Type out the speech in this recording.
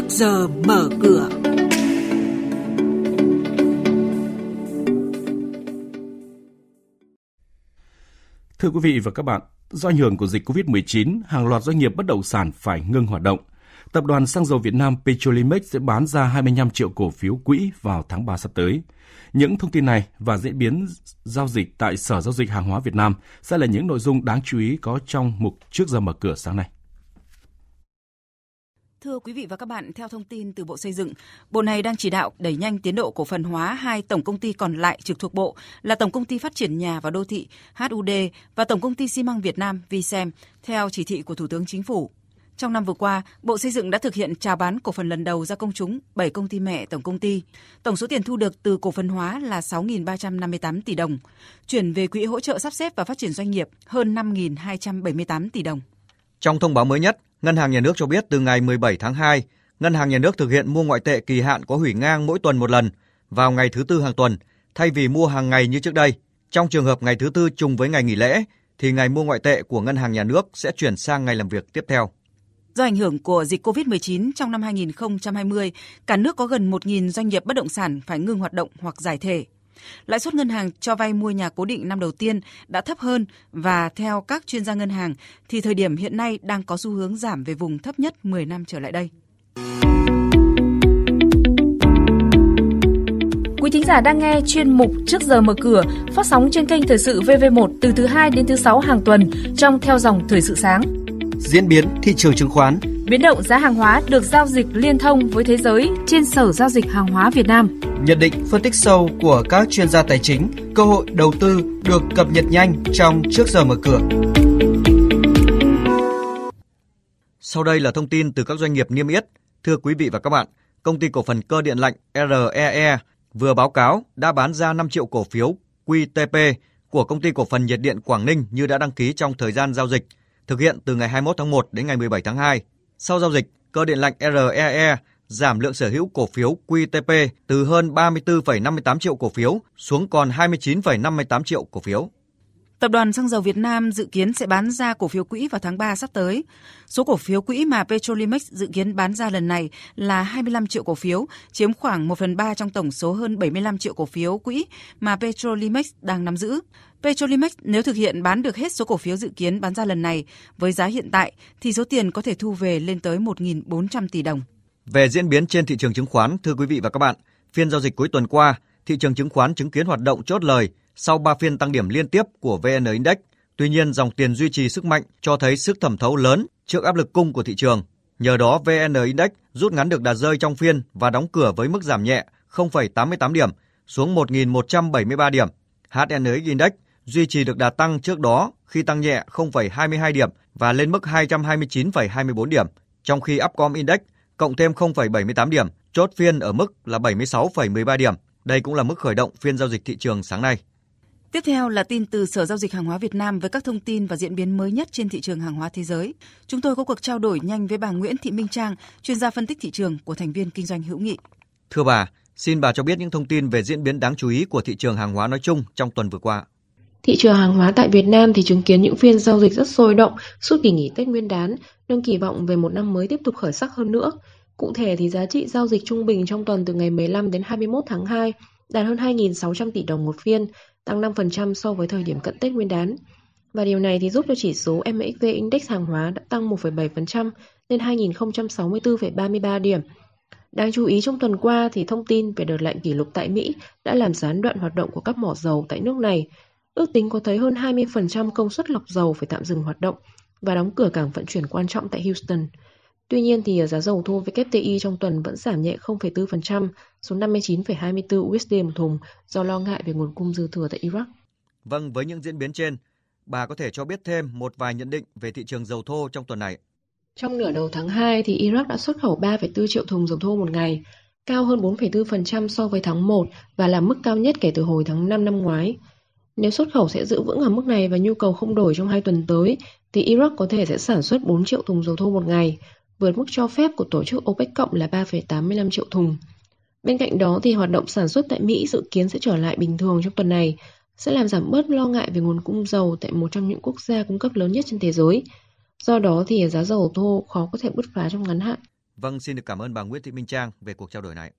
trước giờ mở cửa. Thưa quý vị và các bạn, do ảnh hưởng của dịch COVID-19, hàng loạt doanh nghiệp bất động sản phải ngưng hoạt động. Tập đoàn xăng dầu Việt Nam Petrolimex sẽ bán ra 25 triệu cổ phiếu quỹ vào tháng 3 sắp tới. Những thông tin này và diễn biến giao dịch tại Sở Giao dịch Hàng hóa Việt Nam sẽ là những nội dung đáng chú ý có trong mục trước giờ mở cửa sáng nay. Thưa quý vị và các bạn, theo thông tin từ Bộ Xây dựng, Bộ này đang chỉ đạo đẩy nhanh tiến độ cổ phần hóa hai tổng công ty còn lại trực thuộc Bộ là Tổng công ty Phát triển Nhà và Đô thị HUD và Tổng công ty xi măng Việt Nam VSEM theo chỉ thị của Thủ tướng Chính phủ. Trong năm vừa qua, Bộ Xây dựng đã thực hiện chào bán cổ phần lần đầu ra công chúng 7 công ty mẹ tổng công ty. Tổng số tiền thu được từ cổ phần hóa là 6.358 tỷ đồng, chuyển về quỹ hỗ trợ sắp xếp và phát triển doanh nghiệp hơn 5.278 tỷ đồng. Trong thông báo mới nhất, Ngân hàng Nhà nước cho biết từ ngày 17 tháng 2, Ngân hàng Nhà nước thực hiện mua ngoại tệ kỳ hạn có hủy ngang mỗi tuần một lần vào ngày thứ tư hàng tuần, thay vì mua hàng ngày như trước đây. Trong trường hợp ngày thứ tư trùng với ngày nghỉ lễ, thì ngày mua ngoại tệ của Ngân hàng Nhà nước sẽ chuyển sang ngày làm việc tiếp theo. Do ảnh hưởng của dịch COVID-19 trong năm 2020, cả nước có gần 1.000 doanh nghiệp bất động sản phải ngưng hoạt động hoặc giải thể. Lãi suất ngân hàng cho vay mua nhà cố định năm đầu tiên đã thấp hơn và theo các chuyên gia ngân hàng thì thời điểm hiện nay đang có xu hướng giảm về vùng thấp nhất 10 năm trở lại đây. Quý thính giả đang nghe chuyên mục Trước giờ mở cửa phát sóng trên kênh Thời sự VV1 từ thứ 2 đến thứ 6 hàng tuần trong theo dòng Thời sự sáng. Diễn biến thị trường chứng khoán Biến động giá hàng hóa được giao dịch liên thông với thế giới trên Sở Giao dịch Hàng hóa Việt Nam. Nhận định phân tích sâu của các chuyên gia tài chính, cơ hội đầu tư được cập nhật nhanh trong trước giờ mở cửa. Sau đây là thông tin từ các doanh nghiệp niêm yết. Thưa quý vị và các bạn, công ty cổ phần cơ điện lạnh REE e vừa báo cáo đã bán ra 5 triệu cổ phiếu QTP của công ty cổ phần nhiệt điện Quảng Ninh như đã đăng ký trong thời gian giao dịch, thực hiện từ ngày 21 tháng 1 đến ngày 17 tháng 2. Sau giao dịch, cơ điện lạnh REE e giảm lượng sở hữu cổ phiếu QTP từ hơn 34,58 triệu cổ phiếu xuống còn 29,58 triệu cổ phiếu. Tập đoàn Xăng dầu Việt Nam dự kiến sẽ bán ra cổ phiếu quỹ vào tháng 3 sắp tới. Số cổ phiếu quỹ mà Petrolimex dự kiến bán ra lần này là 25 triệu cổ phiếu, chiếm khoảng 1 phần 3 trong tổng số hơn 75 triệu cổ phiếu quỹ mà Petrolimex đang nắm giữ. Petrolimex nếu thực hiện bán được hết số cổ phiếu dự kiến bán ra lần này với giá hiện tại thì số tiền có thể thu về lên tới 1.400 tỷ đồng. Về diễn biến trên thị trường chứng khoán, thưa quý vị và các bạn, phiên giao dịch cuối tuần qua, thị trường chứng khoán chứng kiến hoạt động chốt lời sau 3 phiên tăng điểm liên tiếp của VN Index. Tuy nhiên, dòng tiền duy trì sức mạnh cho thấy sức thẩm thấu lớn trước áp lực cung của thị trường. Nhờ đó, VN Index rút ngắn được đà rơi trong phiên và đóng cửa với mức giảm nhẹ 0,88 điểm xuống 1.173 điểm. HNX Index duy trì được đà tăng trước đó khi tăng nhẹ 0,22 điểm và lên mức 229,24 điểm, trong khi Upcom Index cộng thêm 0,78 điểm, chốt phiên ở mức là 76,13 điểm. Đây cũng là mức khởi động phiên giao dịch thị trường sáng nay. Tiếp theo là tin từ Sở Giao dịch Hàng hóa Việt Nam với các thông tin và diễn biến mới nhất trên thị trường hàng hóa thế giới. Chúng tôi có cuộc trao đổi nhanh với bà Nguyễn Thị Minh Trang, chuyên gia phân tích thị trường của thành viên kinh doanh hữu nghị. Thưa bà, xin bà cho biết những thông tin về diễn biến đáng chú ý của thị trường hàng hóa nói chung trong tuần vừa qua. Thị trường hàng hóa tại Việt Nam thì chứng kiến những phiên giao dịch rất sôi động suốt kỳ nghỉ Tết Nguyên đán, nâng kỳ vọng về một năm mới tiếp tục khởi sắc hơn nữa. Cụ thể thì giá trị giao dịch trung bình trong tuần từ ngày 15 đến 21 tháng 2 đạt hơn 2.600 tỷ đồng một phiên, tăng 5% so với thời điểm cận Tết Nguyên đán. Và điều này thì giúp cho chỉ số MXV Index hàng hóa đã tăng 1,7% lên 2.064,33 điểm. Đáng chú ý trong tuần qua thì thông tin về đợt lạnh kỷ lục tại Mỹ đã làm gián đoạn hoạt động của các mỏ dầu tại nước này. Ước tính có thấy hơn 20% công suất lọc dầu phải tạm dừng hoạt động và đóng cửa cảng vận chuyển quan trọng tại Houston. Tuy nhiên thì giá dầu thô WTI trong tuần vẫn giảm nhẹ 0,4% xuống 59,24 USD một thùng do lo ngại về nguồn cung dư thừa tại Iraq. Vâng, với những diễn biến trên, bà có thể cho biết thêm một vài nhận định về thị trường dầu thô trong tuần này. Trong nửa đầu tháng 2 thì Iraq đã xuất khẩu 3,4 triệu thùng dầu thô một ngày, cao hơn 4,4% so với tháng 1 và là mức cao nhất kể từ hồi tháng 5 năm ngoái. Nếu xuất khẩu sẽ giữ vững ở mức này và nhu cầu không đổi trong hai tuần tới, thì Iraq có thể sẽ sản xuất 4 triệu thùng dầu thô một ngày, vượt mức cho phép của tổ chức OPEC cộng là 3,85 triệu thùng. Bên cạnh đó thì hoạt động sản xuất tại Mỹ dự kiến sẽ trở lại bình thường trong tuần này, sẽ làm giảm bớt lo ngại về nguồn cung dầu tại một trong những quốc gia cung cấp lớn nhất trên thế giới. Do đó thì giá dầu thô khó có thể bứt phá trong ngắn hạn. Vâng, xin được cảm ơn bà Nguyễn Thị Minh Trang về cuộc trao đổi này.